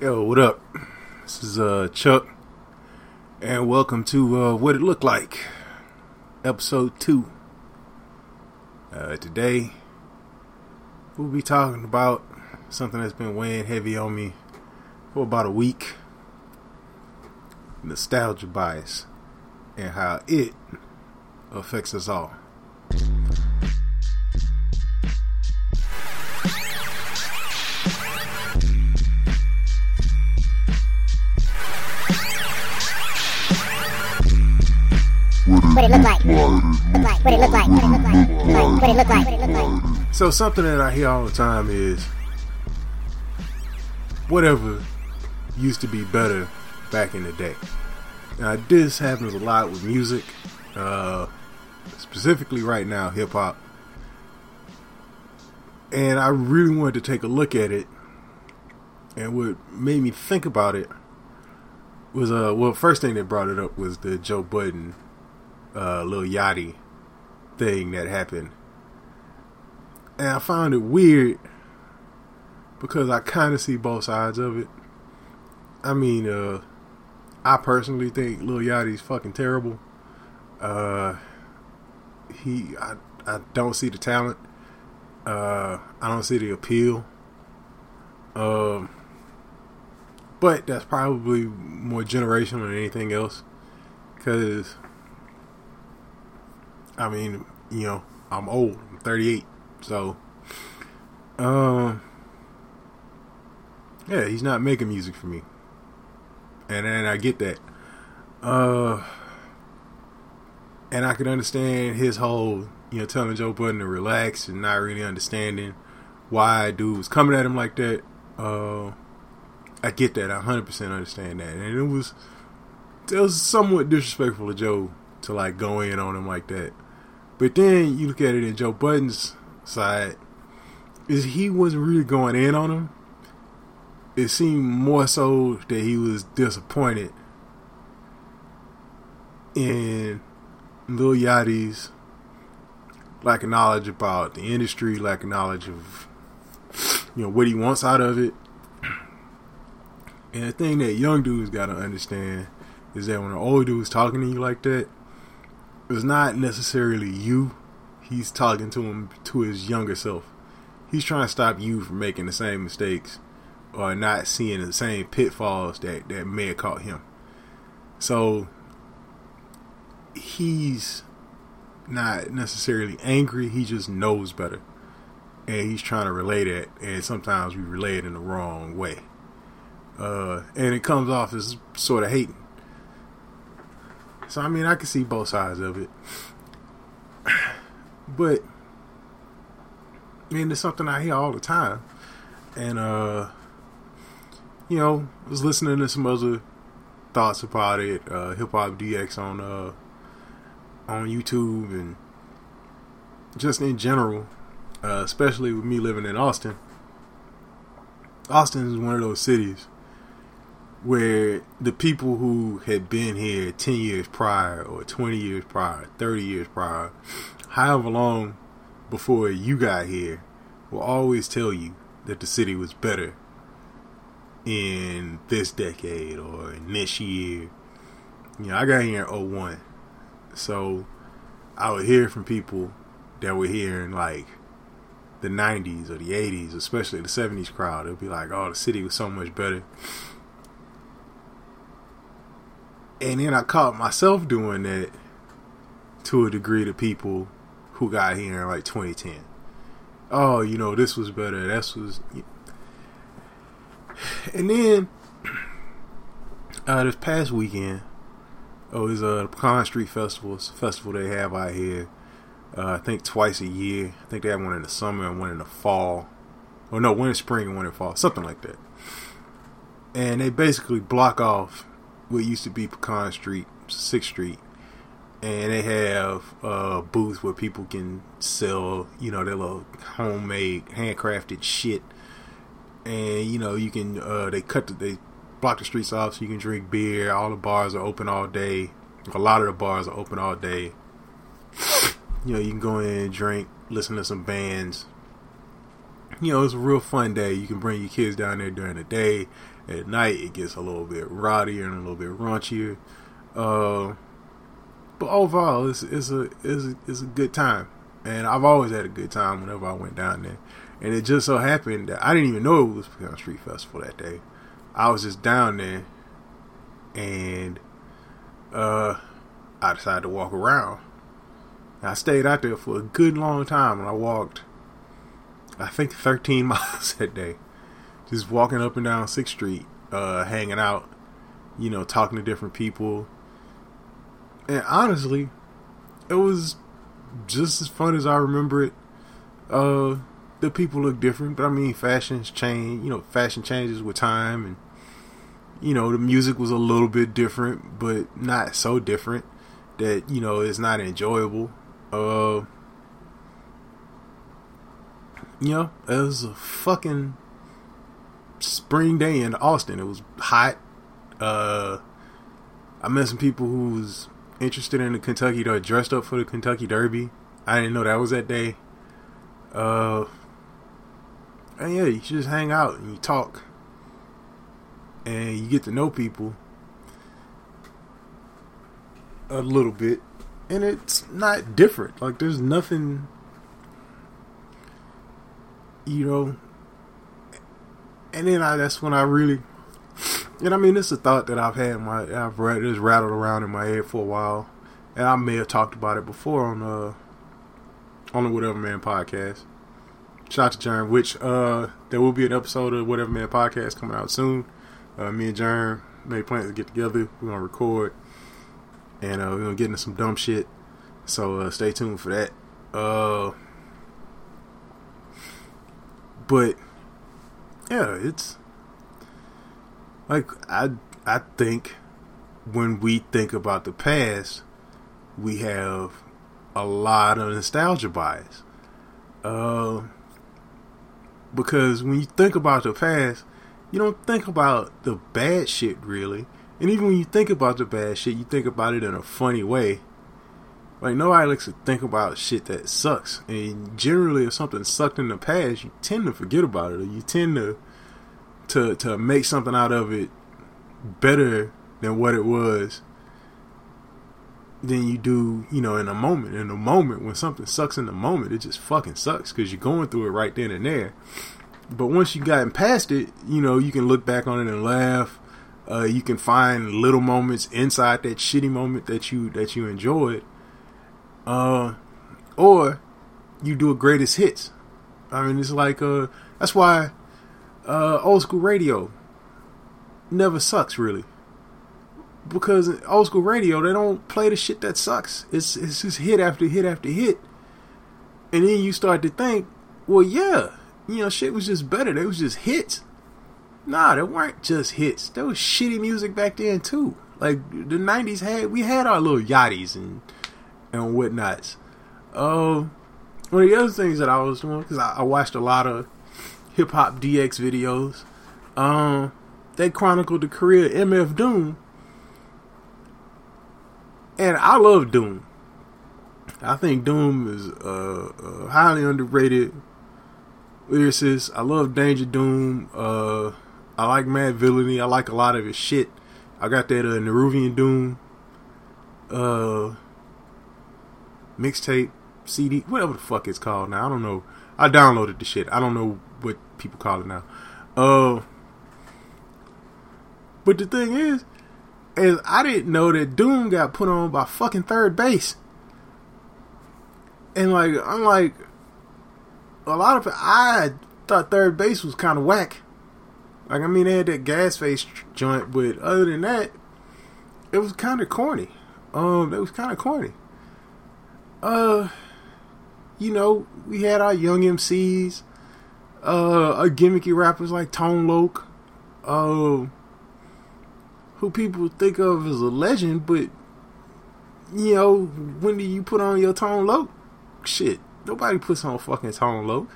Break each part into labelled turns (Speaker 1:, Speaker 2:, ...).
Speaker 1: Yo, what up? This is uh Chuck, and welcome to uh, What It Looked Like, episode two. Uh, today, we'll be talking about something that's been weighing heavy on me for about a week: nostalgia bias, and how it affects us all.
Speaker 2: What it looked like. Look like. What it looked like. What it looked like. What it looked like. What it looked like.
Speaker 1: So something that I hear all the time is whatever used to be better back in the day. Now this happens a lot with music, uh, specifically right now hip hop, and I really wanted to take a look at it. And what made me think about it was uh well first thing that brought it up was the Joe Budden uh, Lil Yachty thing that happened. And I found it weird because I kind of see both sides of it. I mean, uh, I personally think Lil Yachty's fucking terrible. Uh, he, I, I don't see the talent. Uh, I don't see the appeal. Um, but that's probably more generational than anything else. Because I mean, you know, I'm old. I'm 38. So, um, yeah, he's not making music for me. And and I get that. Uh, and I can understand his whole, you know, telling Joe Budden to relax and not really understanding why dude was coming at him like that. Uh, I get that. I 100% understand that. And it was, it was somewhat disrespectful to Joe to like go in on him like that. But then you look at it in Joe Budden's side, is he wasn't really going in on him. It seemed more so that he was disappointed in Lil Yachty's lack of knowledge about the industry, lack of knowledge of you know what he wants out of it. And the thing that young dudes gotta understand is that when an old dude's talking to you like that, it's not necessarily you. He's talking to him to his younger self. He's trying to stop you from making the same mistakes or not seeing the same pitfalls that, that may have caught him. So he's not necessarily angry, he just knows better. And he's trying to relate it, and sometimes we relay it in the wrong way. Uh, and it comes off as sort of hating. So I mean, I can see both sides of it, but I mean, it's something I hear all the time, and uh, you know, I was listening to some other thoughts about it, uh, Hip Hop DX on uh on YouTube and just in general, uh, especially with me living in Austin. Austin is one of those cities where the people who had been here 10 years prior or 20 years prior 30 years prior however long before you got here will always tell you that the city was better in this decade or in this year. You know i got here in 01 so i would hear from people that were here in like the 90s or the 80s especially the 70s crowd. It'd be like oh the city was so much better and then I caught myself doing that to a degree to people who got here in like 2010. Oh, you know, this was better. This was, and then uh, this past weekend, oh, it was uh, Pecan Street Festival. It's a festival they have out here. Uh, I think twice a year. I think they have one in the summer and one in the fall. Or no, one in spring and one in fall, something like that. And they basically block off what used to be Pecan Street, Sixth Street, and they have a booth where people can sell, you know, their little homemade, handcrafted shit. And you know, you can uh, they cut the, they block the streets off so you can drink beer. All the bars are open all day. A lot of the bars are open all day. You know, you can go in and drink, listen to some bands. you know, it's a real fun day. You can bring your kids down there during the day. At night, it gets a little bit rowdier and a little bit raunchier. Uh, but overall, it's it's a it's a, it's a good time, and I've always had a good time whenever I went down there. And it just so happened that I didn't even know it was Pecan Street Festival that day. I was just down there, and uh, I decided to walk around. And I stayed out there for a good long time, and I walked, I think, 13 miles that day, just walking up and down Sixth Street, uh, hanging out, you know, talking to different people. And honestly, it was just as fun as I remember it. Uh, the people look different, but I mean, fashions change. You know, fashion changes with time, and you know, the music was a little bit different, but not so different that you know it's not enjoyable. Uh, you know, it was a fucking spring day in Austin. It was hot. Uh, I met some people who was interested in the Kentucky, or dressed up for the Kentucky Derby. I didn't know that was that day. Uh, and yeah, you just hang out and you talk, and you get to know people a little bit, and it's not different. Like there's nothing, you know. And then I, that's when I really, and I mean, it's a thought that I've had. My I've read this rattled around in my head for a while, and I may have talked about it before on uh on the WhatevaMan podcast. Shout out to Jerm, which uh there will be an episode of WhatevaMan podcast coming out soon. Uh, me and Jerm made plans to get together. We're gonna record, and uh, we're gonna get into some dumb shit. So uh, stay tuned for that. Uh, but yeah, it's like I I think when we think about the past, we have a lot of nostalgia bias. Uh, because when you think about the past, you don't think about the bad shit really. And even when you think about the bad shit, you think about it in a funny way. Like nobody likes to think about shit that sucks. And generally if something sucked in the past, you tend to forget about it or you tend to to to make something out of it better than what it was than you do, you know, in a moment. In a moment, when something sucks in the moment, it just fucking sucks because you're going through it right then and there. But once you've gotten past it, you know, you can look back on it and laugh. Uh, you can find little moments inside that shitty moment that you that you enjoyed. Uh, or you do a greatest hits. I mean, it's like uh, that's why uh, old school radio never sucks really because old school radio they don't play the shit that sucks. It's it's just hit after hit after hit, and then you start to think, well, yeah, you know, shit was just better. They was just hits. Nah, they weren't just hits. There was shitty music back then too. Like the '90s had we had our little yachties and and whatnots. Uh, one of the other things that I was doing because I, I watched a lot of hip hop DX videos. Um, they chronicled the career of MF Doom and I love Doom. I think Doom is a highly underrated lyricist. I love Danger Doom. Uh, I like Madvillainy. I like a lot of his shit. I got that uh, NehruvianDOOM uh, mixtape CD, whatever the fuck it's called now. I don't know. I downloaded the shit. I don't know what people call it now. Uh, but the thing is, is I didn't know that Doom got put on by fucking 3rd Bass. And like I'm like a lot of I thought 3rd Bass was kind of whack. Like I mean they had that gas face joint, but other than that, it was kind of corny. Um, it was kind of corny. Uh, you know, we had our young MCs, uh, gimmicky rappers like Tone Loc, uh, who people think of as a legend, but you know, when do you put on your Tone Loc? Shit, nobody puts on fucking Tone Loc.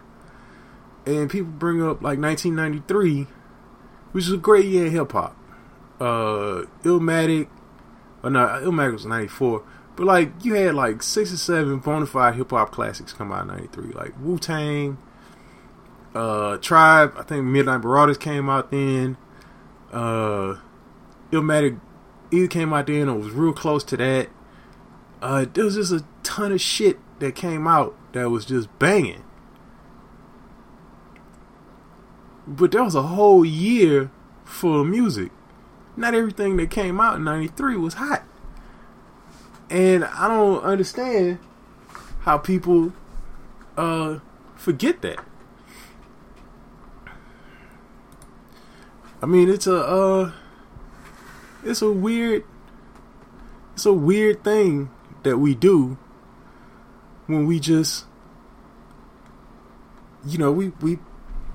Speaker 1: And people bring up like 1993, which is a great year in hip hop. Uh, Illmatic, or no, Illmatic was 94, but like you had like six or seven bona fide hip hop classics come out in 93, like Wu Tang, Uh, Tribe, I think Midnight Marauders came out then. Uh, Illmatic either came out then or was real close to that. Uh, there was just a ton of shit that came out that was just banging. But there was a whole year full of music. Not everything that came out in 93 was hot. And I don't understand how people uh, forget that. I mean, it's a uh, it's a weird it's a weird thing that we do when we just you know we we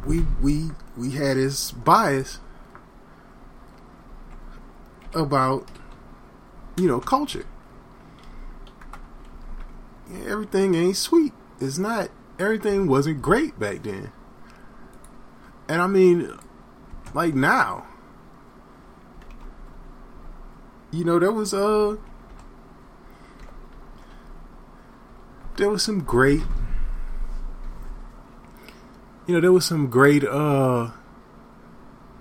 Speaker 1: we we we had this bias about you know culture everything ain't sweet. It's not everything wasn't great back then. And i mean like now you know there was uh there was some great you know there was some great uh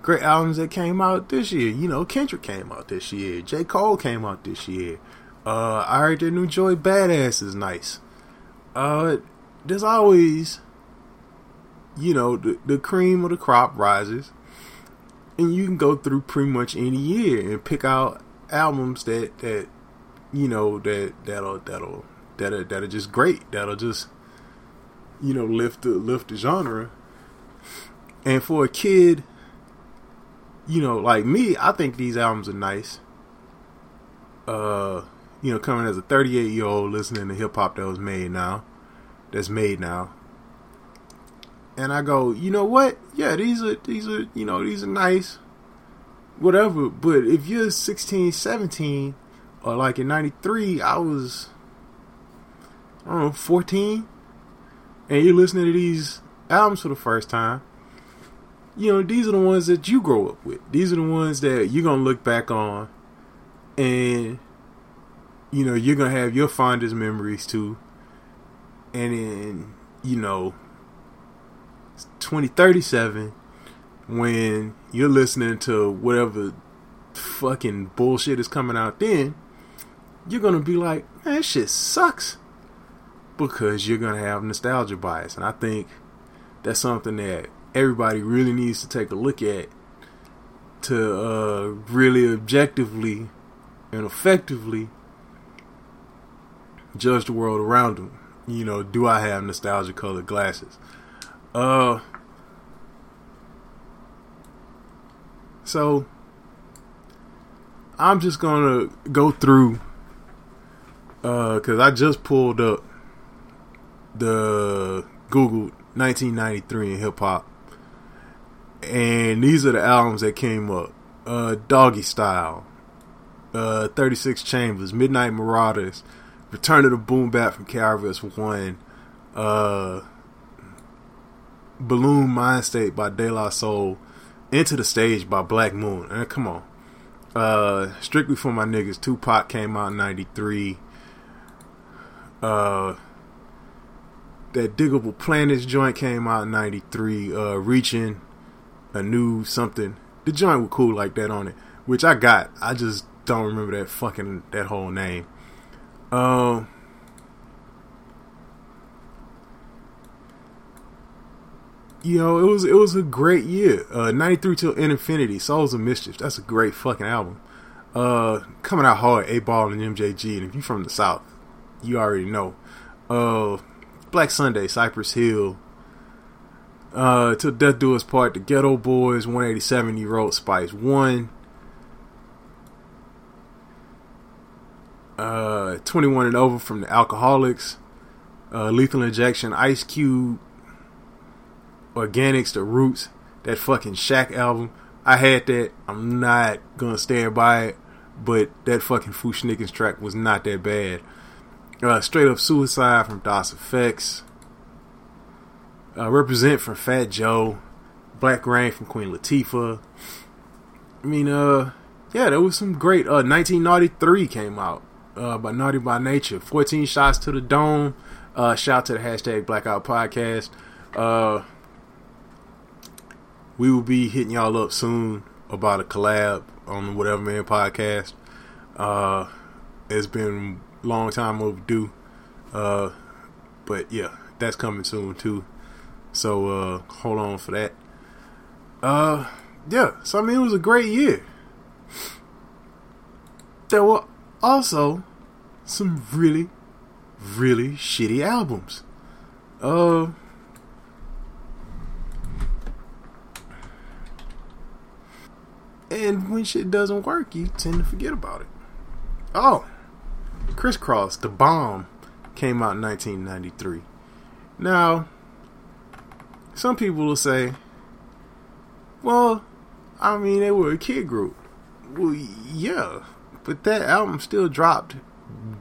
Speaker 1: great albums that came out this year. You know kendrick came out this year. J. Cole came out this year uh i heard the new Joey Badass is nice uh there's always you know the, the cream of the crop rises and you can go through pretty much any year and pick out albums that that you know that that'll that'll that are that are just great. That'll just you know lift the lift the genre. And for a kid, you know, like me, I think these albums are nice. Uh, you know, coming as a 38 year old listening to hip hop that was made now, that's made now. And I go, you know what? Yeah, these are these are you know these are nice, whatever. But if you're 16, 17, or like in '93, I was I don't know, 14, and you're listening to these albums for the first time, you know, these are the ones that you grow up with. These are the ones that you're to look back on, and, you know, you're to have your fondest memories too. And in, you know, 2037, when you're listening to whatever fucking bullshit is coming out then, you're to be like, man, that shit sucks because you're gonna have nostalgia bias, and I think that's something that everybody really needs to take a look at to uh, really objectively and effectively judge the world around them. You know, do I have nostalgia colored glasses? Uh, so I'm just gonna go through uh because uh, I just pulled up the Google 1993 in hip hop, and these are the albums that came up: uh, Doggystyle, uh, 36 Chambers, Midnight Marauders, Return of the Boom Bap from KRS One, uh, Buhloone Mindstate by De La Soul, Enta da Stage by Black Moon. And come on. Uh, Strictly for My Niggas, Tupac came out in 93. Uh, that Diggable Planets joint came out in '93. Uh, reaching a new something. The joint was cool like that on it, which I got. I just don't remember that fucking that whole name. Um. you know, it was it was a great year. Uh, 93 till Infinity, Souls of Mischief. That's a great fucking album. Uh, coming out hard, 8Ball and MJG. And if you're from the South, you already know. Uh, Black Sunday, Cypress Hill. Uh, till Death Do Us Part, The Geto Boys, 187, he wrote Spice 1. Uh, 21 and over from the Alkaholiks. Uh, Lethal Injection, Ice Cube, Organix, The Roots, that fucking Shaq album. I had that. I'm not gonna stand by it, but that fucking Fu-Schnickens track was not that bad. Uh, Straight Up Sewaside from Das EFX. Uh, Represent from Fat Joe. Black Reign from Queen Latifah. I mean, uh, yeah, there was some great. Uh, 1993 came out uh, by Naughty by Nature. 14 shots to the dome. Uh, shout to the hashtag Blackout Podcast. Uh, we will be hitting y'all up soon about a collab on the WhatevaMan podcast. Uh, it's been a long time overdue. Uh, but yeah, that's coming soon too. So uh, hold on for that. Uh, yeah. So I mean, it was a great year. There were also some really, really shitty albums. Uh. And when shit doesn't work, you tend to forget about it. Oh, Kris Kross, The Bomb, came out in 1993. Now, some people will say, well, I mean, they were a kid group. Well, yeah, but that album still dropped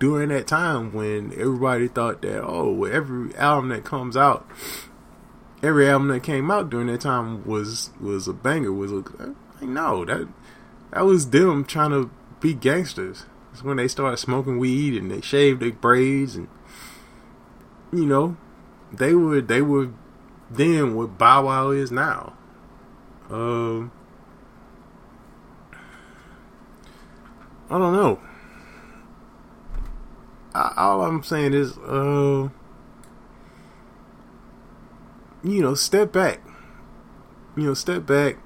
Speaker 1: during that time when everybody thought that, oh, every album that comes out, every album that came out during that time was was a banger. Was a no that that was them trying to be gangsters. It's when they started smoking weed and they shaved their braids and you know they were they were then what Bow Wow is now. Um, I don't know. All I'm saying is, uh, you know, step back. You know, step back.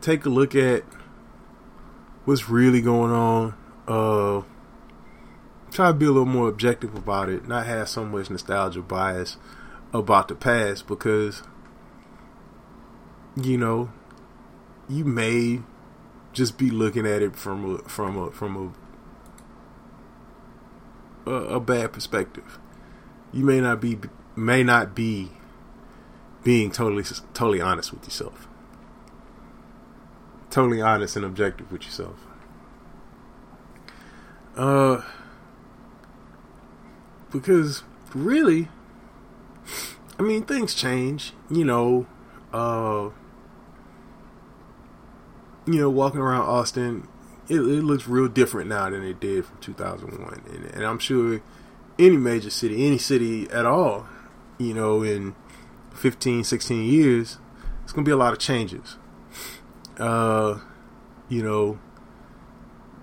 Speaker 1: Take a look at what's really going on. Uh, try to be a little more objective about it. Not have so much nostalgia bias about the past because you know you may just be looking at it from a from a from a a, a bad perspective. You may not be may not be being totally totally honest with yourself. Totally honest and objective with yourself. Uh because really I mean, things change. You know, uh, you know, walking around Austin, it, it, looks real different now than it did from 2001, and, and, I'm sure any major city, any city at all, you know, in 15, 16 years, it's gonna be a lot of changes. Uh, you know,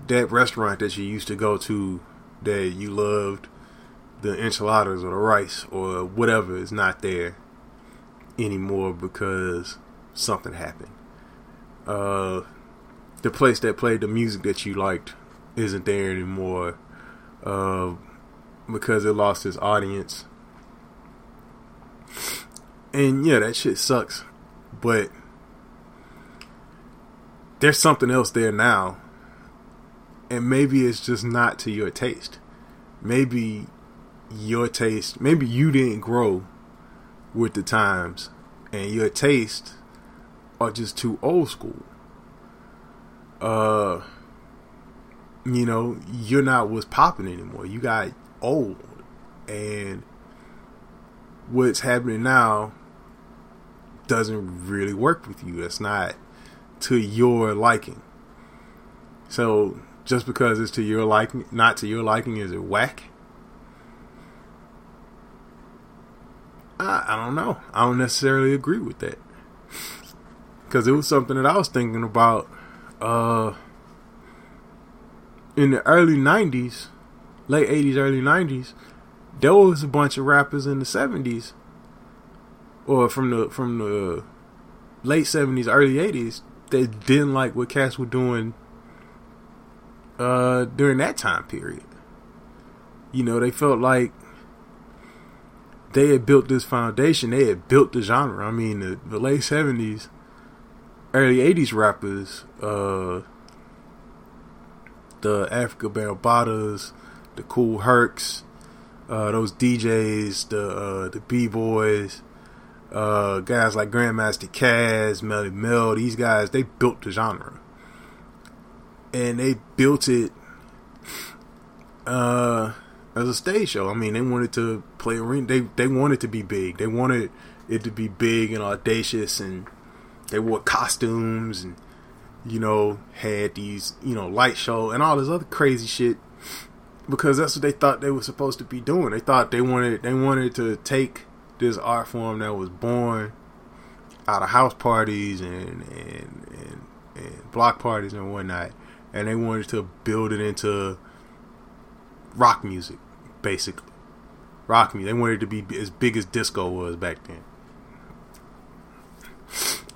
Speaker 1: that restaurant that you used to go to that you loved the enchiladas or the rice or whatever is not there anymore because something happened. Uh, the place that played the music that you liked isn't there anymore uh, because it lost its audience. And yeah, that shit sucks. But there's something else there now. And maybe it's just not to your taste. Maybe your taste maybe you didn't grow with the times and your taste are just too old school uh you know you're not what's popping anymore. You got old. And what's happening now doesn't really work with you. It's not to your liking. So just because it's to your liking not to your liking is it whack? I, I don't know. I don't necessarily agree with that. Because it was something that I was thinking about uh, in the early '90s, late '80s, early '90s. There was a bunch of rappers in the '70s, or from the from the late '70s, early '80s that didn't like what cats were doing uh, during that time period. You know, they felt like they had built this foundation. They had built the genre. I mean, the, the late seventies, early eighties rappers, uh, the Afrika Bambaataa's, the Kool Hercs, uh, those DJs, the uh, the B boys, uh, guys like Grandmaster Caz, Melle Mel. These guys they built the genre, and they built it. Uh, as a stage show. I mean, they wanted to play arena. They they wanted to be big. They wanted it to be big and audacious, and they wore costumes and you know had these you know light show and all this other crazy shit because that's what they thought they were supposed to be doing. They thought they wanted they wanted to take this art form that was born out of house parties and and, and and block parties and whatnot, and they wanted to build it into rock music, basically. Rock music. They wanted it to be as big as disco was back then.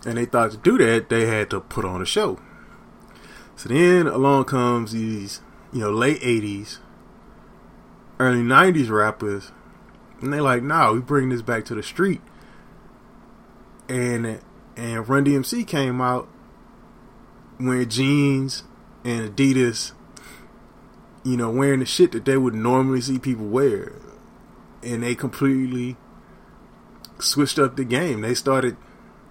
Speaker 1: And they thought to do that, they had to put on a show. So then along comes these, you know, late 80s, early 90s rappers, and they like, nah, we bring this back to the street. And and Run DMC came out wearing jeans and Adidas, you know, wearing the shit that they would normally see people wear. And they completely switched up the game. They started,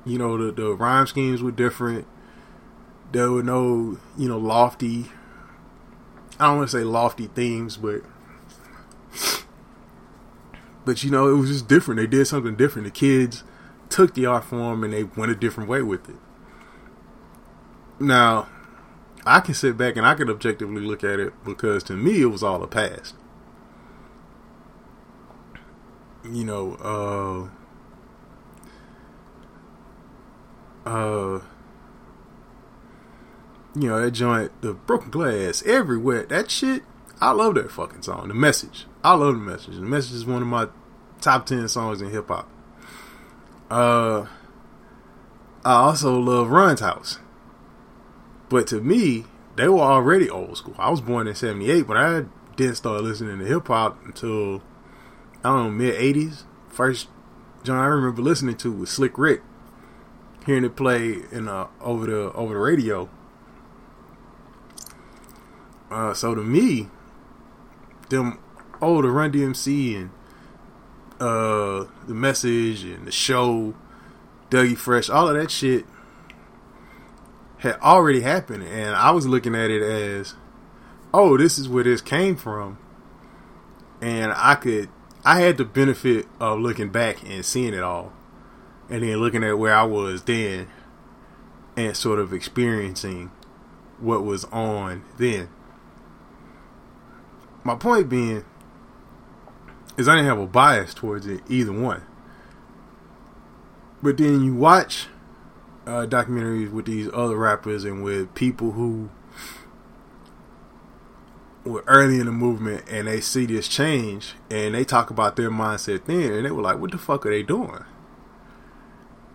Speaker 1: you know, the, the rhyme schemes were different. There were no, you know, lofty, I don't want to say lofty themes, but, but you know, it was just different. They did something different. The kids took the art form and they went a different way with it. Now, I can sit back and I can objectively look at it because to me it was all a past. You know, uh, uh, you know that joint, the broken glass everywhere. That shit, I love that fucking song. The message, I love the message. The message is one of my top ten songs in hip hop. Uh, I also love Run's House. But to me, they were already old school. I was born in '78, but I didn't start listening to hip hop until I don't know mid '80s. First, John I remember listening to was Slick Rick, hearing it play in uh, over the over the radio. Uh, so to me, them oh the Run DMC and uh, the message and the show, Dougie Fresh, all of that shit had already happened, and I was looking at it as, oh, this is where this came from, and I could, I had the benefit of looking back and seeing it all, and then looking at where I was then, and sort of experiencing what was on then. My point being is I didn't have a bias towards it either one. But then you watch uh, documentaries with these other rappers and with people who were early in the movement and they see this change and they talk about their mindset then and they were like, what the fuck are they doing?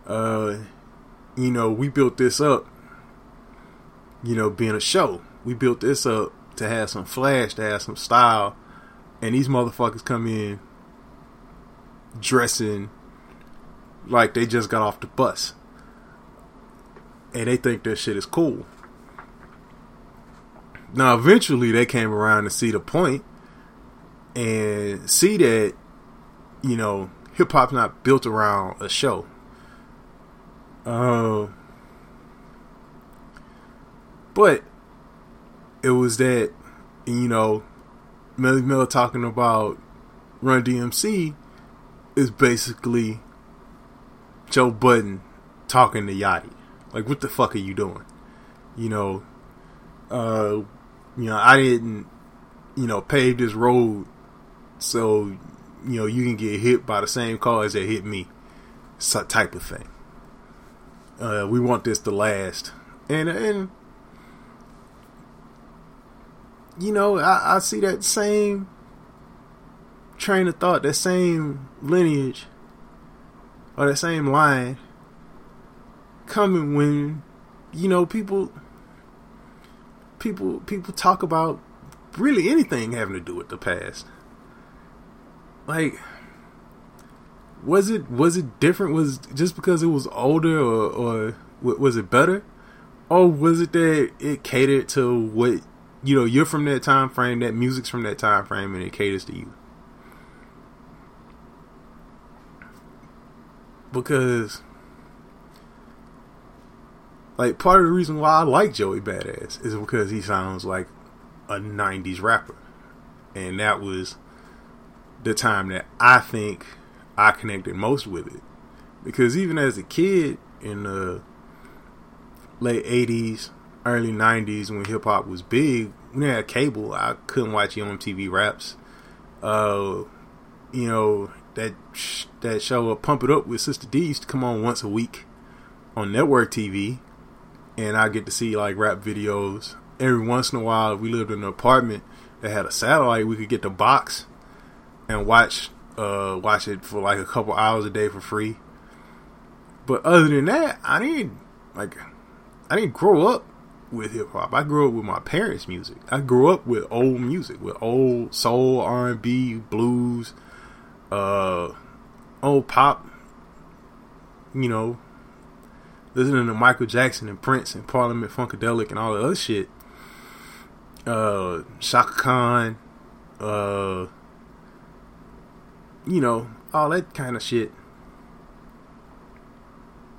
Speaker 1: Uh, you know, we built this up, you know, being a show. We built this up to have some flash, to have some style, and these motherfuckers come in dressing like they just got off the bus and they think that shit is cool. Now, eventually, they came around to see the point and see that, you know, hip hop's not built around a show. Uh, but it was that, you know, Melle Mel talking about Run DMC is basically Joe Budden talking to Yachty. Like, what the fuck are you doing? You know, uh, you know, I didn't, you know, pave this road so, you know, you can get hit by the same cars that hit me, type of thing. Uh, we want this to last, and and you know, I, I see that same train of thought, that same lineage, or that same line coming when you know people people people talk about really anything having to do with the past. Like was it was it different? Was just because it was older or or was it better? Or was it that it catered to what you know you're from that time frame that music's from that time frame and it caters to you? Because like part of the reason why I like Joey Badass is because he sounds like a '90s rapper, and that was the time that I think I connected most with it. Because even as a kid in the late '80s, early '90s, when hip hop was big, we had cable. I couldn't watch MTV Raps. Uh, you know that that show, uh, Pump It Up with Sister D, used to come on once a week on network TV, and I get to see like rap videos every once in a while. We lived in an apartment that had a satellite, we could get the box and watch uh watch it for like a couple hours a day for free. But other than that, I didn't like I didn't grow up with hip hop. I grew up with my parents' music. I grew up with old music, with old soul, R and B, blues, uh, old pop. You know, listening to Michael Jackson and Prince and Parliament Funkadelic and all the other shit. Uh, Chaka Khan, uh, you know, all that kind of shit.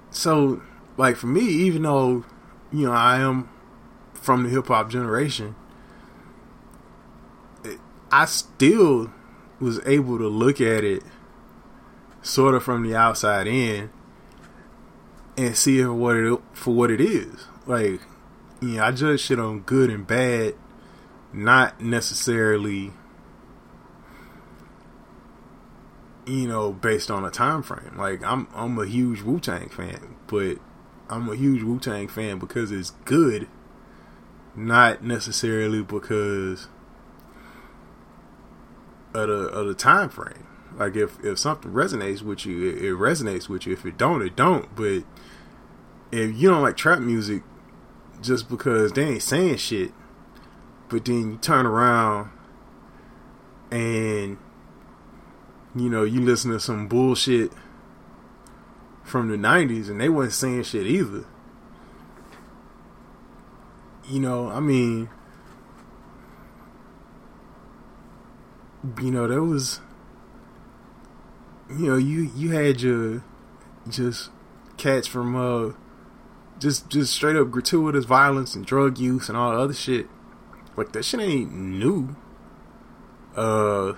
Speaker 1: So, like for me, even though you know I am from the hip hop generation, I still was able to look at it sort of from the outside in and see it for what it for what it is. Like, you know, I judge shit on good and bad, not necessarily, you know, based on a time frame. Like, I'm I'm a huge Wu Tang fan, but I'm a huge Wu Tang fan because it's good, not necessarily because of the of the time frame. Like if if something resonates with you, it, it resonates with you. If it don't, it don't. But if you don't like trap music, just because they ain't saying shit, but then you turn around and you know you listen to some bullshit from the '90s and they wasn't saying shit either. You know, I mean, you know, there was, you know, you you had your just cats from uh, just just straight up gratuitous violence and drug use and all the other shit. Like that shit ain't new. Uh,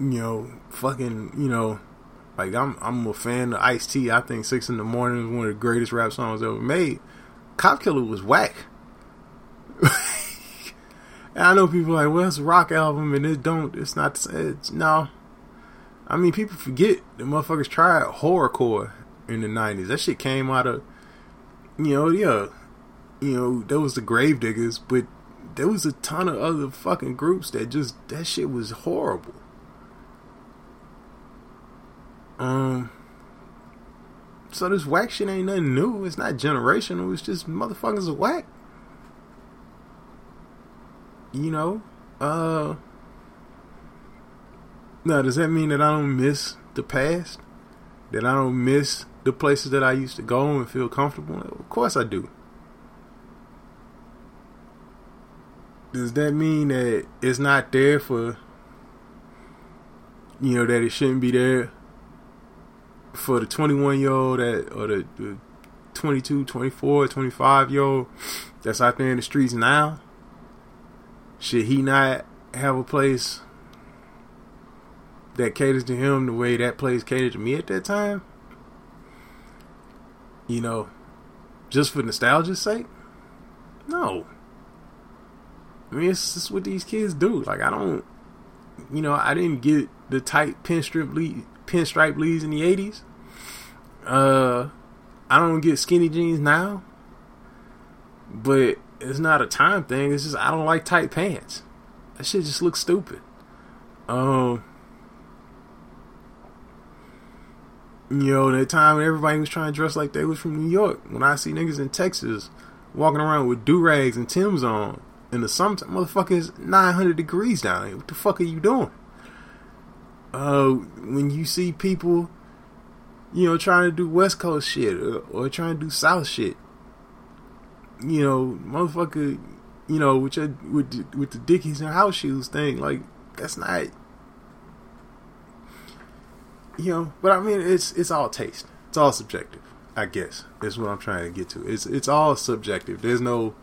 Speaker 1: you know, fucking, you know, like I'm I'm a fan of Ice T. I think Six in the Morning is one of the greatest rap songs ever made. Cop Killer was whack. and I know people like, well, it's a rock album and it don't it's not it's, no. I mean people forget the motherfuckers tried horrorcore in the nineties. That shit came out of you know, yeah. You know, there was the Gravediggaz, but there was a ton of other fucking groups that just that shit was horrible. Um. So this whack shit ain't nothing new. It's not generational. It's just motherfuckers are whack. You know. Uh. Now, does that mean that I don't miss the past? That I don't miss the places that I used to go and feel comfortable? Of course I do. Does that mean that it's not there for you know that it shouldn't be there for the 21 year old that or the, the 22 24 25 year old that's out there in the streets now should he not have a place that caters to him the way that place catered to me at that time you know just for nostalgia's sake no I mean, it's just what these kids do. Like, I don't, you know, I didn't get the tight pinstripe lead, pinstripe leads in the '80s. Uh, I don't get skinny jeans now, but it's not a time thing. It's just I don't like tight pants. That shit just looks stupid. Um, you know, that time when everybody was trying to dress like they was from New York. When I see niggas in Texas walking around with do rags and Tim's on in the summertime, motherfuckers, 900 degrees down here. What the fuck are you doing? Uh, when you see people, you know, trying to do West Coast shit or, or trying to do South shit, you know, motherfucker, you know, with your, with the, with the Dickies and house shoes thing, like that's not, you know. But I mean, it's it's all taste. It's all subjective. I guess is what I'm trying to get to. It's it's all subjective. There's no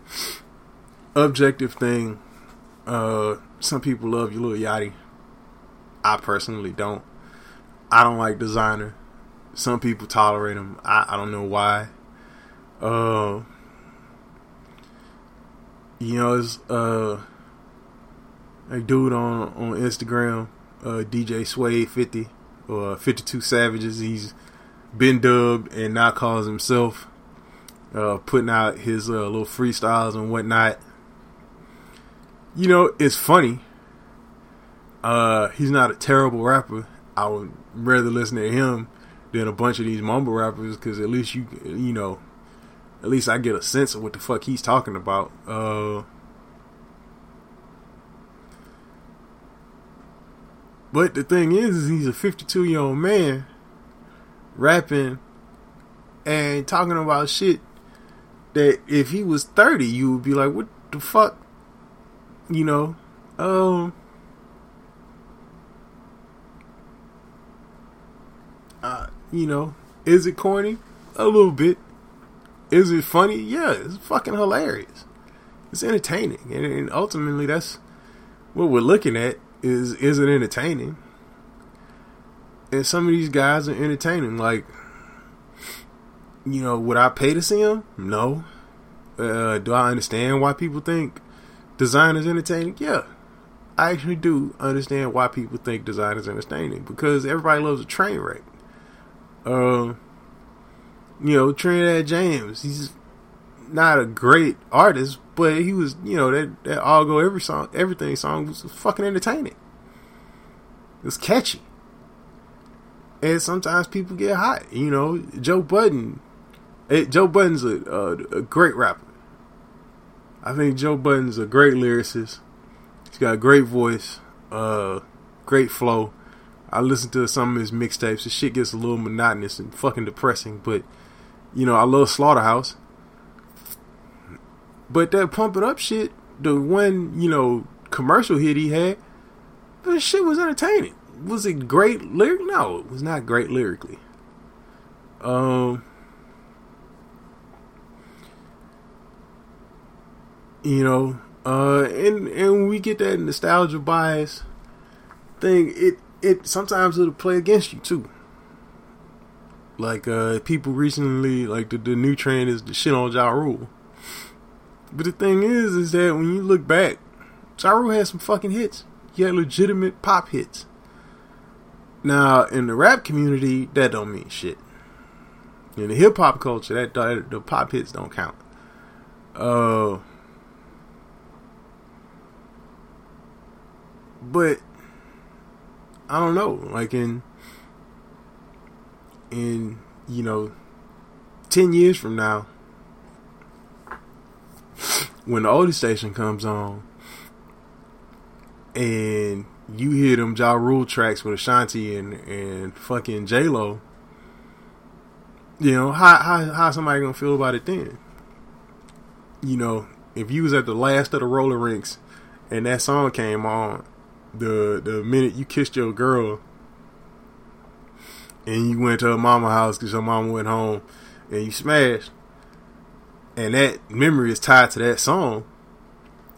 Speaker 1: objective thing. Uh, some people love you, Lil Yachty. I personally don't. I don't like Desiigner. Some people tolerate him. I, I don't know why. Uh, you know, it's uh, a dude on on Instagram, uh, DJ Sway fifty. or 52 Savages. He's been dubbed and now calls himself. Uh, putting out his uh, little freestyles and whatnot. You know, it's funny. Uh, he's not a terrible rapper. I would rather listen to him than a bunch of these mumble rappers because at least you, you know, at least I get a sense of what the fuck he's talking about. Uh, but the thing is, is he's a 52 year old man rapping and talking about shit that if he was 30, you would be like, what the fuck? You know? Um. Uh, you know, is it corny? A little bit. Is it funny? Yeah, it's fucking hilarious. It's entertaining, and, and ultimately, that's what we're looking at. Is is it entertaining? And some of these guys are entertaining. Like, you know, would I pay to see them? No. Uh, do I understand why people think Desiigner is entertaining? Yeah. I actually do understand why people think Desiigner is entertaining because everybody loves a train wreck. Uh, you know, Trinidad James, he's not a great artist, but he was, you know, that that all go every song, everything song was fucking entertaining. It was catchy, and sometimes people get hot. You know, Joe Budden, it, Joe Budden's a, a, a great rapper. I think Joe Budden's a great lyricist. He's got a great voice, uh, great flow. I listen to some of his mixtapes. The shit gets a little monotonous and fucking depressing, but you know, I love Slaughterhouse. But that pump it up shit, the one, you know, commercial hit he had, the shit was entertaining. Was it great lyric? No, it was not great lyrically. Um You know, uh and and we get that nostalgia bias thing, it it sometimes it'll play against you too. Like uh people recently like the, the new trend is the shit on Ja Rule. But the thing is is that when you look back, Ja Rule had some fucking hits. He had legitimate pop hits. Now in the rap community, that don't mean shit. In the hip hop culture, that, that the pop hits don't count. Uh but I don't know. Like in in you know ten years from now, when the oldie station comes on, and you hear them Ja Rule tracks with Ashanti and and fucking J Lo, you know how how how somebody gonna feel about it then? You know, if you was at the last of the roller rinks and that song came on the the minute you kissed your girl and you went to her mama house because your mama went home and you smashed, and that memory is tied to that song,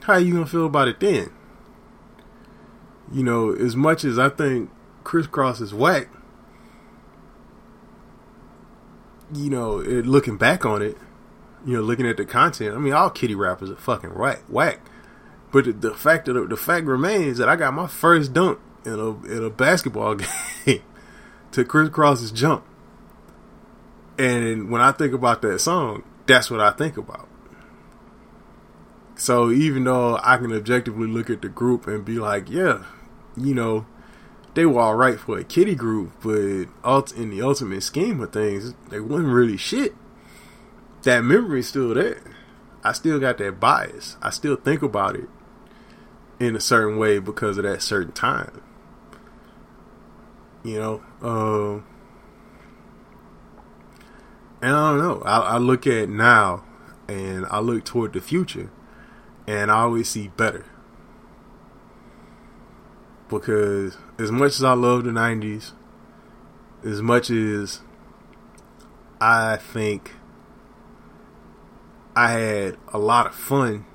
Speaker 1: how you gonna feel about it then? You know, as much as I think Kris Kross is whack, you know, it, looking back on it, you know, looking at the content, I mean, all kitty rappers are fucking whack, whack. But the, fact of the, fact remains that I got my first dunk in a in a basketball game to Kris Kross's jump. And when I think about that song, that's what I think about. So even though I can objectively look at the group and be like, yeah, you know, they were all right for a kitty group, but in the ultimate scheme of things, they wasn't really shit. That memory's still there. I still got that bias. I still think about it in a certain way because of that certain time. You know, uh, and I don't know. I, I look at now, and I look toward the future, and I always see better. Because as much as I love the '90s, as much as I think I had a lot of fun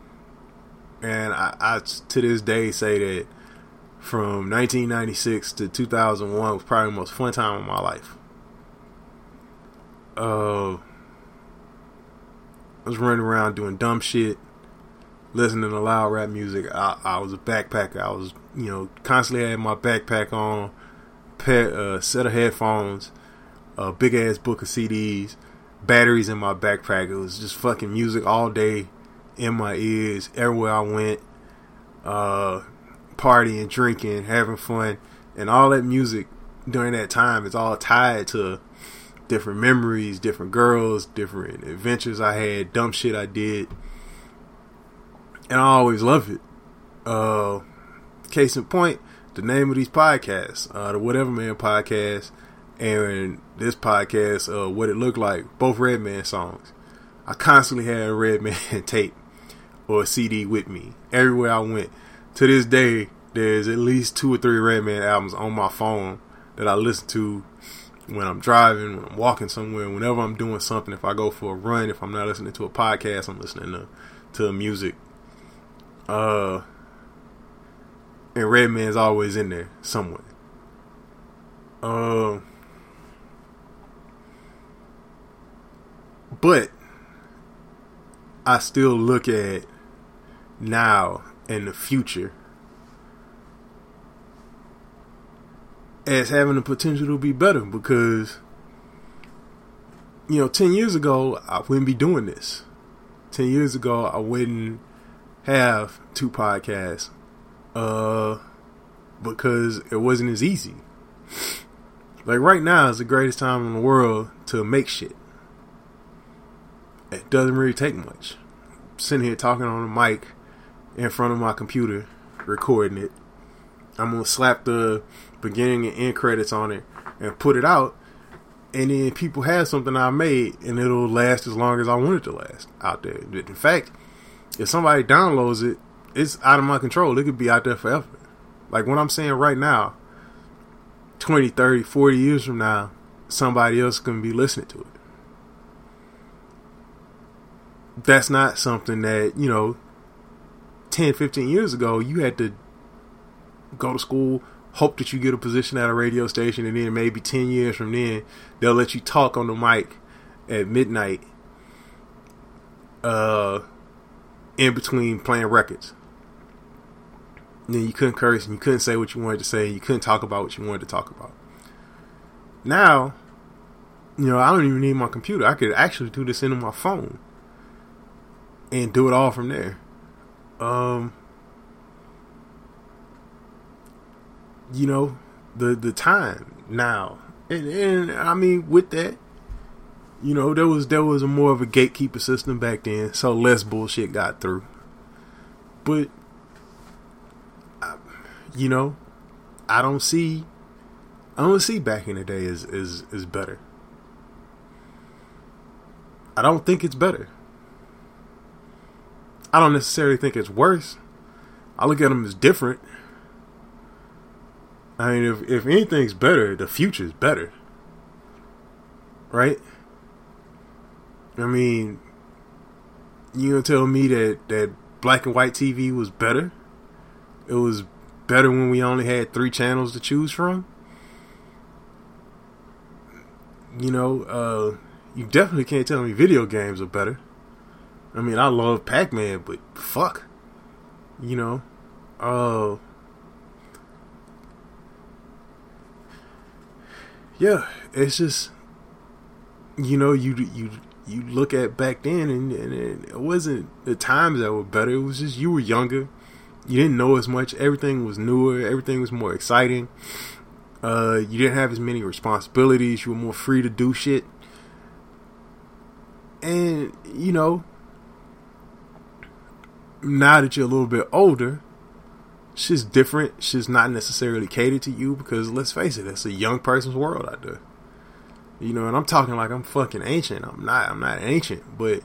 Speaker 1: and I, I to this day say that from 1996 to 2001 was probably the most fun time of my life. Uh, I was running around doing dumb shit, listening to loud rap music. I, I was a backpacker. I was, you know, constantly had my backpack on, pair, a set of headphones, a big ass book of CDs, batteries in my backpack. It was just fucking music all day in my ears everywhere I went. Uh, partying, drinking, having fun, and all that music during that time is all tied to different memories, different girls, different adventures I had, dumb shit I did, and I always love it. Uh, case in point, the name of these podcasts, uh, the WhatevaMan podcast, and this podcast, uh, What It Look Like, both Redman songs. I constantly had a Redman tape or a CD with me everywhere I went. To this day, there's at least two or three Redman albums on my phone that I listen to when I'm driving, when I'm walking somewhere, whenever I'm doing something. If I go for a run, if I'm not listening to a podcast, I'm listening to to music. Uh, and Redman's always in there somewhere. Uh, but I still look at now and the future. As having the potential to be better because you know 10 years ago I wouldn't be doing this. 10 years ago I wouldn't have two podcasts uh because it wasn't as easy. Like right now is the greatest time in the world to make shit. It doesn't really take much. I'm sitting here talking on a mic in front of my computer recording it I'm gonna slap the beginning and end credits on it and put it out, and then people have something I made, and it'll last as long as I want it to last out there. In fact, if somebody downloads it, it's out of my control. It could be out there forever. Like what I'm saying right now, 20, 30, 40 years from now, somebody else can be listening to it. That's not something that, you know, 10, 15 years ago, you had to go to school, hope that you get a position at a radio station, and then maybe 10 years from then, they'll let you talk on the mic at midnight uh, in between playing records. And then you couldn't curse and you couldn't say what you wanted to say, you couldn't talk about what you wanted to talk about. Now, you know, I don't even need my computer. I could actually do this into my phone and do it all from there. Um, you know, the the time now, and and I mean with that, you know, there was there was a more of a gatekeeper system back then, so less bullshit got through. But you know, I don't see, I don't see back in the day is is is better. I don't think it's better. I don't necessarily think it's worse. I look at them as different. I mean, if if anything's better, the future's better, right? I mean, you gonna tell me that that black and white TV was better? It was better when we only had three channels to choose from. You know, uh, you definitely can't tell me video games are better. I mean, I love Pac Man, but fuck, you know, uh. yeah, it's just you know you you you look at back then and, and, it wasn't the times that were better. It was just you were younger, you didn't know as much. Everything was newer. Everything was more exciting. Uh, you didn't have as many responsibilities. You were more free to do shit. And you know, now that you're a little bit older, she's different. She's not necessarily catered to you because let's face it, it's a young person's world out there. You know, and I'm talking like I'm fucking ancient. I'm not. I'm not ancient, but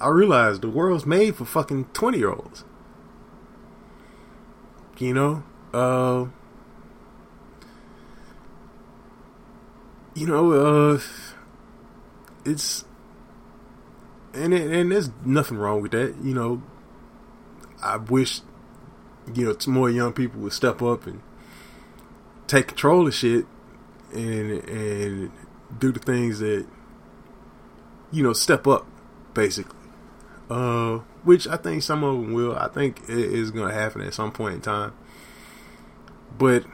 Speaker 1: I realize the world's made for fucking twenty year olds. You know, uh, you know, uh, it's and it, and there's nothing wrong with that. You know, I wish you know more young people would step up and take control of shit and and do the things that you know step up basically. Uh which i think some of them will. I think it is going to happen at some point in time. But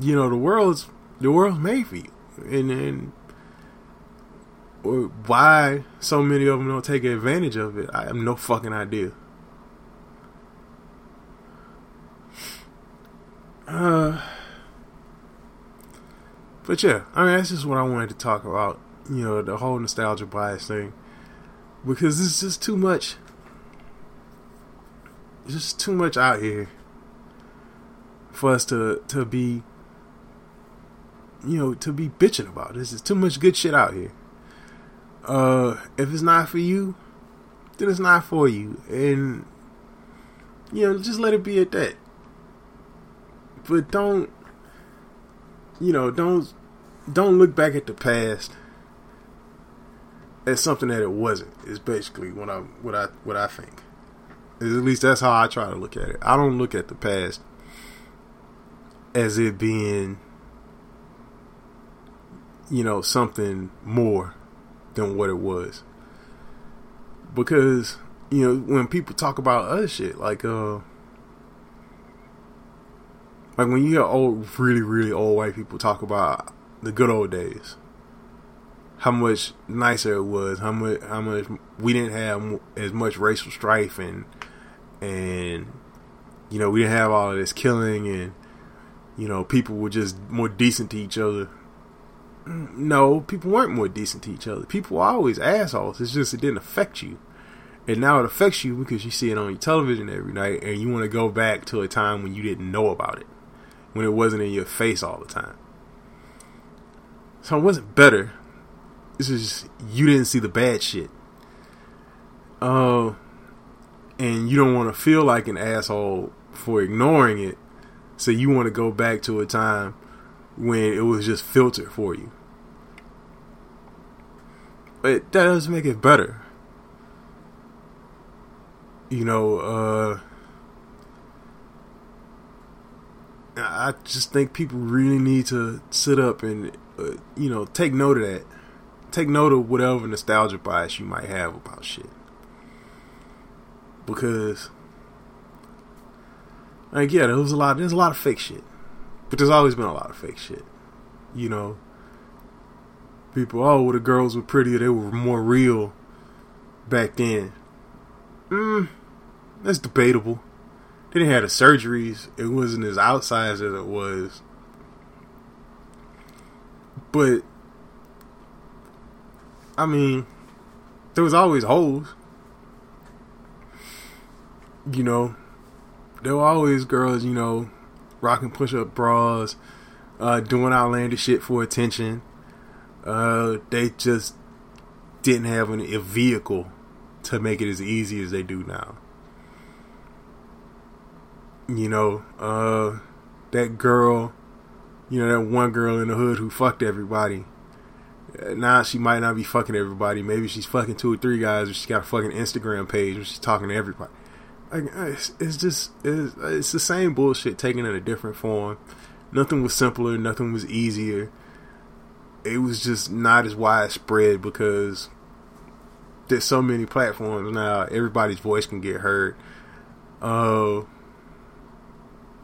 Speaker 1: you know the world's the world's made for you, and and why so many of them don't take advantage of it, I have no fucking idea. Uh, but yeah, I mean that's just what I wanted to talk about. You know, the whole nostalgia bias thing, because it's just too much. It's just too much out here for us to to be, you know, to be bitching about. There's just too much good shit out here. Uh, if it's not for you, then it's not for you, and you know, just let it be at that. But don't, you know, don't don't look back at the past as something that it wasn't. Is basically what I what I what I think. At least that's how I try to look at it. I don't look at the past as it being, you know, something more than what it was. Because, you know, when people talk about other shit, like, uh, like when you hear old, really, really old white people talk about the good old days, how much nicer it was, how much, how much we didn't have as much racial strife and, and, you know, we didn't have all of this killing and, you know, people were just more decent to each other no, people weren't more decent to each other. People were always assholes. It's just it didn't affect you. And now it affects you because you see it on your television every night and you want to go back to a time when you didn't know about it. When it wasn't in your face all the time. So it wasn't better. It's just you didn't see the bad shit. Uh, and you don't want to feel like an asshole for ignoring it. So you want to go back to a time when it was just filtered for you. But that doesn't make it better. You know, uh, I just think people really need to sit up and, uh, you know, take note of that. Take note of whatever nostalgia bias you might have about shit. Because, like, yeah, there was a lot. There's a lot of fake shit, but there's always been a lot of fake shit. You know, people, oh, well, the girls were prettier, they were more real back then. Mm, that's debatable. They didn't have the surgeries. It wasn't as outsized as it was. But, I mean, there was always holes. You know, there were always girls, you know, rocking push up bras, uh, doing outlandish shit for attention. Uh, they just didn't have an, a vehicle to make it as easy as they do now. You know, uh, that girl, you know, that one girl in the hood who fucked everybody. Uh, now she might not be fucking everybody. Maybe she's fucking two or three guys, or she's got a fucking Instagram page she's talking to everybody. Like, uh, it's, it's just, it's, it's the same bullshit taken in a different form. Nothing was simpler, nothing was easier it was just not as widespread because there's so many platforms now. Everybody's voice can get heard. Uh,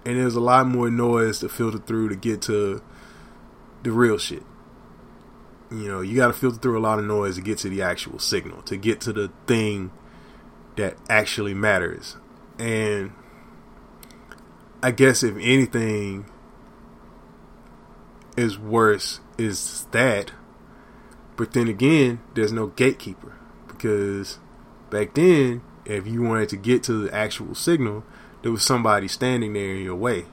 Speaker 1: and there's a lot more noise to filter through to get to the real shit. You know, you got to filter through a lot of noise to get to the actual signal, to get to the thing that actually matters. And I guess if anything is worse is that. But then again, there's no gatekeeper because back then, if you wanted to get to the actual signal, there was somebody standing there in your way.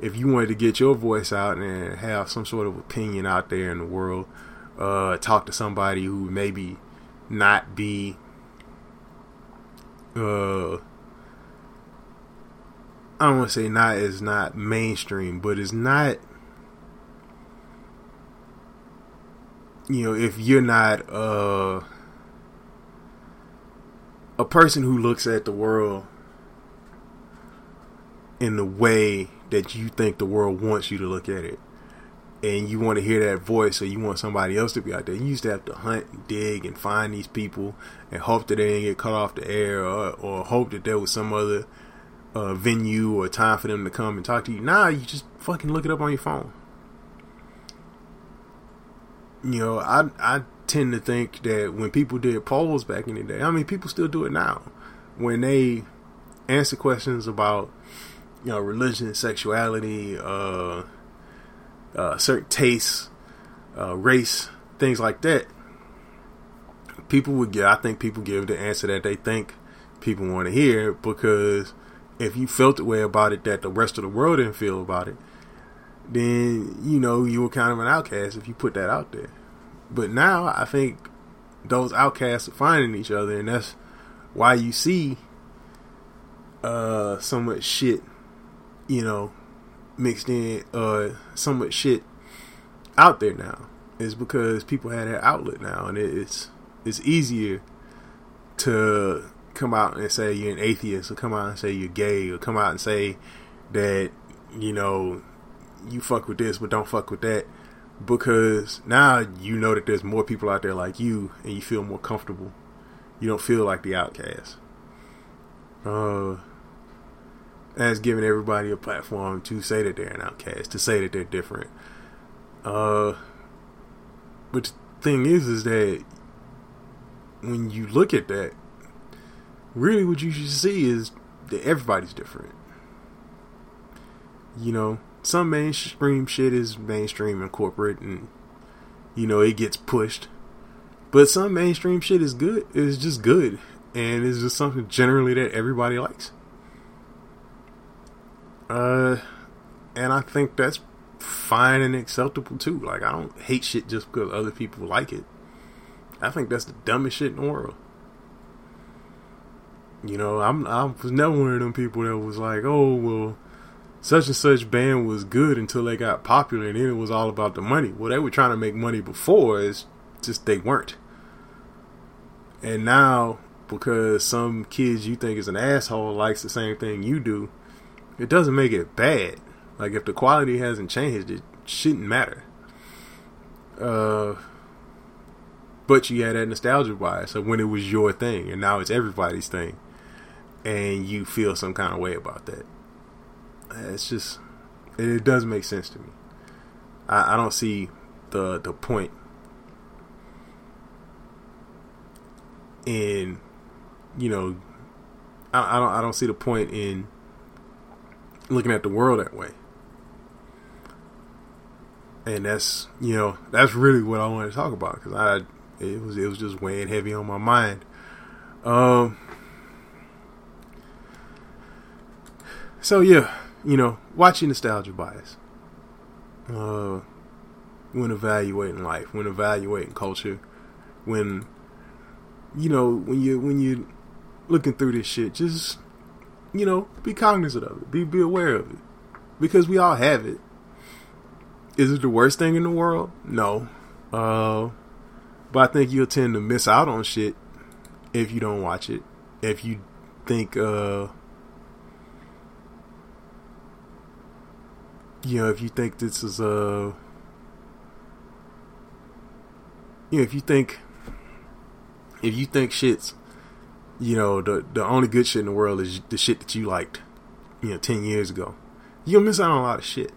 Speaker 1: If you wanted to get your voice out and have some sort of opinion out there in the world, uh, talk to somebody who maybe not be uh I don't want to say not is not mainstream, but is not you know, if you're not uh, a person who looks at the world in the way that you think the world wants you to look at it, and you want to hear that voice, or you want somebody else to be out there, you used to have to hunt and dig and find these people and hope that they didn't get cut off the air, or, or hope that there was some other a venue or time for them to come and talk to you. Nah, you just fucking look it up on your phone. You know, I I tend to think that when people did polls back in the day, I mean, people still do it now. When they answer questions about you know religion, sexuality, uh, uh, certain tastes, uh, race, things like that, people would get. I think people give the answer that they think people want to hear because if you felt the way about it that the rest of the world didn't feel about it, then you know you were kind of an outcast if you put that out there. But now I think those outcasts are finding each other, and that's why you see uh, so much shit, you know, mixed in, uh, so much shit out there now. Is because people have that outlet now, and it's it's easier to come out and say you're an atheist, or come out and say you're gay, or come out and say that you know you fuck with this but don't fuck with that, because now you know that there's more people out there like you, and you feel more comfortable. You don't feel like the outcast. Uh, that's giving everybody a platform to say that they're an outcast, to say that they're different. Uh, but the thing is, is that when you look at that, really what you should see is that everybody's different. You know, some mainstream shit is mainstream and corporate and you know, it gets pushed. But some mainstream shit is good. It's just good. And it's just something generally that everybody likes. Uh and I think that's fine and acceptable too. Like I don't hate shit just because other people like it. I think that's the dumbest shit in the world. You know, I'm I was never one of them people that was like, oh well, such and such band was good until they got popular, and then it was all about the money. Well, they were trying to make money before, it's just they weren't. And now, because some kids you think is an asshole likes the same thing you do, it doesn't make it bad. Like if the quality hasn't changed, it shouldn't matter. Uh, but you had that nostalgia bias of when it was your thing, and now it's everybody's thing and you feel some kind of way about that. It's just it does make sense to me. I, I don't see the the point in you know I, I don't I don't see the point in looking at the world that way. And that's you know that's really what I wanted to talk about because I it was it was just weighing heavy on my mind. Um So yeah, you know, watching nostalgia bias. Uh, when evaluating life, when evaluating culture, when you know when you when you looking through this shit, just you know, be cognizant of it, be be aware of it, because we all have it. Is it the worst thing in the world? No, uh, but I think you'll tend to miss out on shit if you don't watch it. If you think uh you know, if you think this is a, you know, if you think, if you think shit's, you know, the the only good shit in the world is the shit that you liked, you know, ten years ago, you'll miss out on a lot of shit.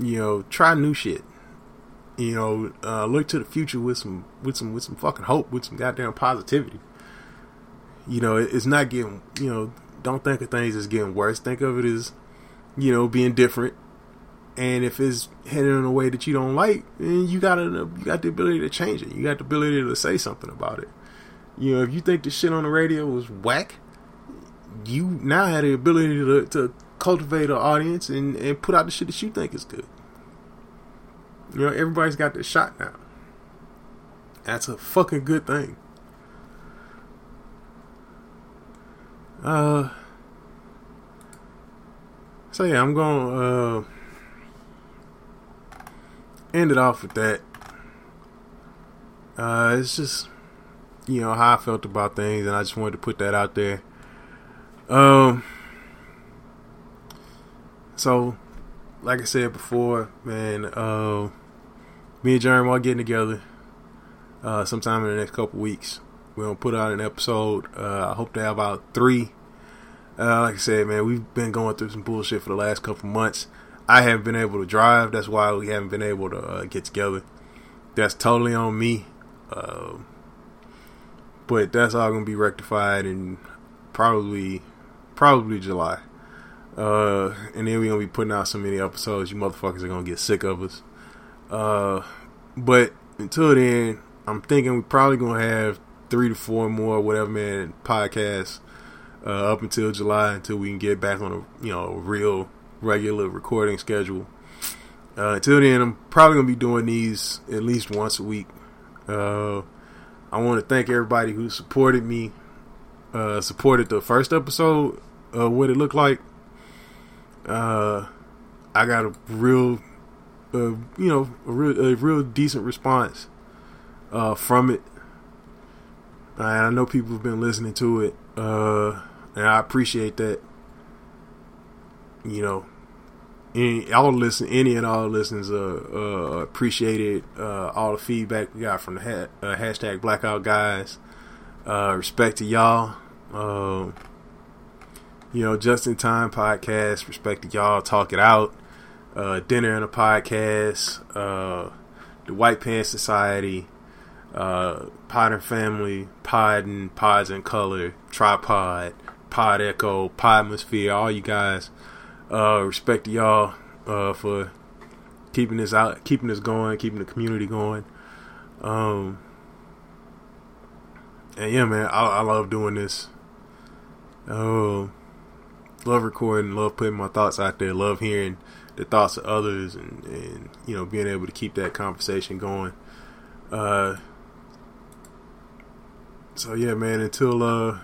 Speaker 1: You know, try new shit. You know, uh, look to the future with some with some with some fucking hope, with some goddamn positivity. You know, it's not getting you know don't think of things as getting worse. Think of it as, you know, being different. And if it's heading in a way that you don't like, then you got you got the ability to change it. You got the ability to say something about it. You know, if you think the shit on the radio was whack, you now have the ability to, to cultivate an audience and, and put out the shit that you think is good. You know, everybody's got this shot now. That's a fucking good thing. Uh, so yeah, I'm gonna uh, end it off with that. Uh, it's just you know how I felt about things, and I just wanted to put that out there. Um, so like I said before, man, uh, me and Jeremy are getting together uh, sometime in the next couple weeks, We're gonna put out an episode. Uh, I hope to have about three. Uh, like I said, man, we've been going through some bullshit for the last couple months. I haven't been able to drive. That's why we haven't been able to uh, get together. That's totally on me. Uh, but that's all gonna be rectified in probably probably July. Uh, and then we're gonna be putting out so many episodes, you motherfuckers are gonna get sick of us. Uh, but until then, I'm thinking we're probably gonna have three to four more WhatevaMan podcasts uh, up until July until we can get back on a you know real regular recording schedule. Uh, until then, I'm probably gonna be doing these at least once a week. Uh, I want to thank everybody who supported me, uh, supported the first episode of What It Look Like. Uh, I got a real, uh, you know, a real, a real decent response from it. I know people have been listening to it, uh, and I appreciate that. You know, any all listen, any and all listeners uh, uh, appreciated uh, all the feedback we got from the ha- uh, hashtag Blackout Guys. Uh, respect to y'all. Uh, you know, just in time podcast. Respect to y'all. Talk it out. Uh, dinner and a podcast. Uh, the White Pants Society. Uh, Family. Pod and Pods in Color. Tripod. Pod Echo. Podmosphere. All you guys. Uh, respect to y'all uh, for keeping this out, keeping this going, keeping the community going. Um, and yeah, man, I, I love doing this. Oh, love recording, love putting my thoughts out there, love hearing the thoughts of others, and, and you know being able to keep that conversation going. Uh, so yeah, man. Until uh,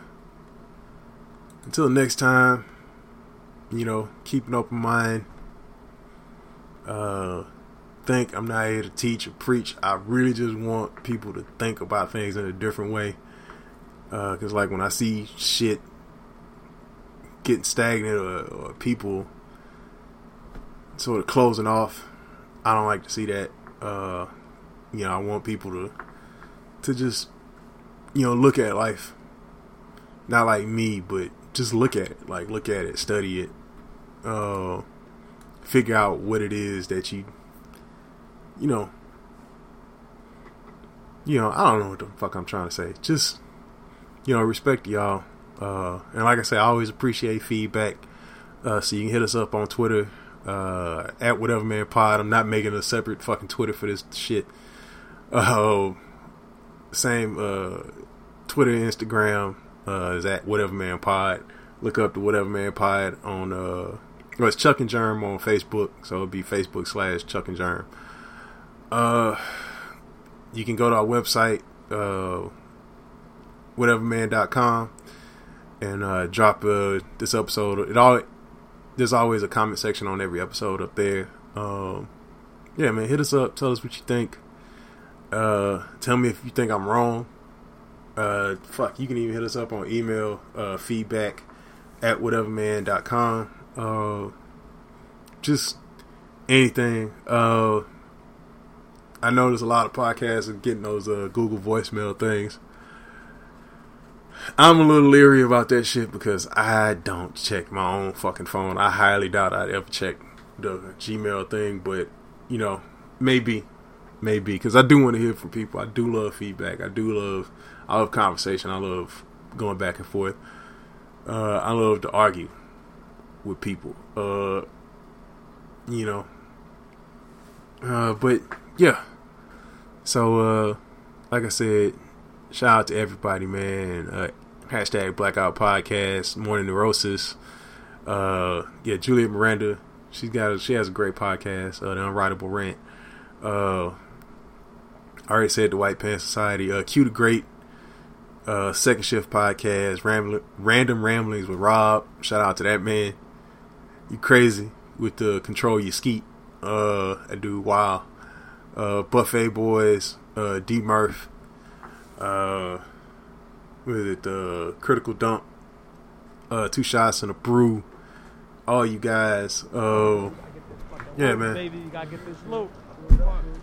Speaker 1: until next time, you know, keep an open mind. Uh, think I'm not here to teach or preach. I really just want people to think about things in a different way. Uh, cause like when I see shit getting stagnant or, or people sort of closing off, I don't like to see that. Uh, you know, I want people to to just you know look at life, not like me, but just look at it, like look at it, study it, uh, figure out what it is that you, you know, you know, I don't know what the fuck I'm trying to say. Just, you know, respect y'all. Uh, and like I say, I always appreciate feedback. Uh, so you can hit us up on Twitter, uh, at WhatevaMan pod. I'm not making a separate fucking Twitter for this shit. Uh, same, uh, Twitter, Instagram, uh, is at WhatevaMan pod. Look up the WhatevaMan pod on, uh, well, it's Chuck and Jerm on Facebook, so it'll be Facebook slash Chuck and Jerm. Uh, you can go to our website, uh, whateverman.com, and uh, drop uh, this episode. It all there's always a comment section on every episode up there. Um, yeah, man, hit us up. Tell us what you think. Uh, tell me if you think I'm wrong. Uh, fuck, you can even hit us up on email, uh, feedback at whateverman.com. Uh, just anything. Uh, I know there's a lot of podcasts and getting those uh, Google voicemail things. I'm a little leery about that shit because I don't check my own fucking phone. I highly doubt I'd ever check the Gmail thing, but you know, maybe, maybe because I do want to hear from people. I do love feedback. I do love, I love conversation. I love going back and forth. Uh, I love to argue with people. Uh, you know. Uh, but yeah. So uh, like I said, shout out to everybody, man. Uh, hashtag Blackout Podcast, Morning Neurosis. Uh, yeah, Julia Miranda. She's got a, she has a great podcast, The Unwritable Rant. I already said the White Pants Society. Uh, Q the Great. Uh, Second Shift Podcast, Rambling, Random Ramblings with Rob. Shout out to that man. You crazy with the control your skeet. Uh, I do wow. Uh, Buffet Boys, uh, D Murph, uh, with it, uh, Critical Dump, uh, Two Shots and a Brew. All you guys, uh, yeah, man.
Speaker 3: Baby, you gotta get this.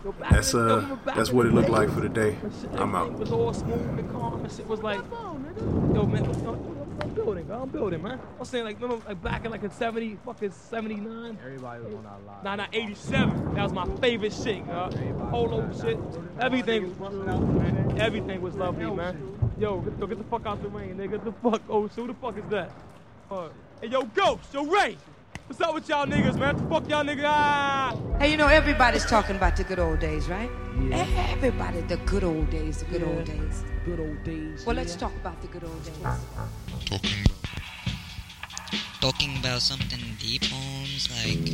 Speaker 3: Yo, back
Speaker 1: That's uh, that's what it looked like for the day. I'm
Speaker 3: everything
Speaker 1: out.
Speaker 3: was all smooth and calm. That shit was like, yo, man, I'm, I'm building, bro. I'm building, man. I'm saying, like, remember, like, back in, like, in 70, fucking 79?
Speaker 4: Everybody was on that live.
Speaker 3: Nah, nah, 87. That was my favorite shit, uh, polo shit. Everything was man. Everything was lovely, man. Yo, get, yo, get the fuck out the rain, nigga. Get the fuck, oh, so who the fuck is that? Uh, hey, yo, Ghost, yo, Ray. What's up with y'all niggas, man? What the fuck y'all niggas? Ah!
Speaker 5: Hey, you know, everybody's talking about the good old days, right? Yeah. Everybody, the good old days, the good old days.
Speaker 3: Good old days.
Speaker 5: Well, let's talk about the good old days.
Speaker 6: talking about something deep, Holmes. Like,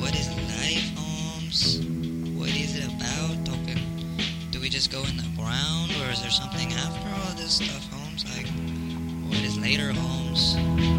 Speaker 6: what is life, Holmes? What is it about? Talking, do we just go in the ground, or is there something after all this stuff, Holmes? Like, what is later, Holmes?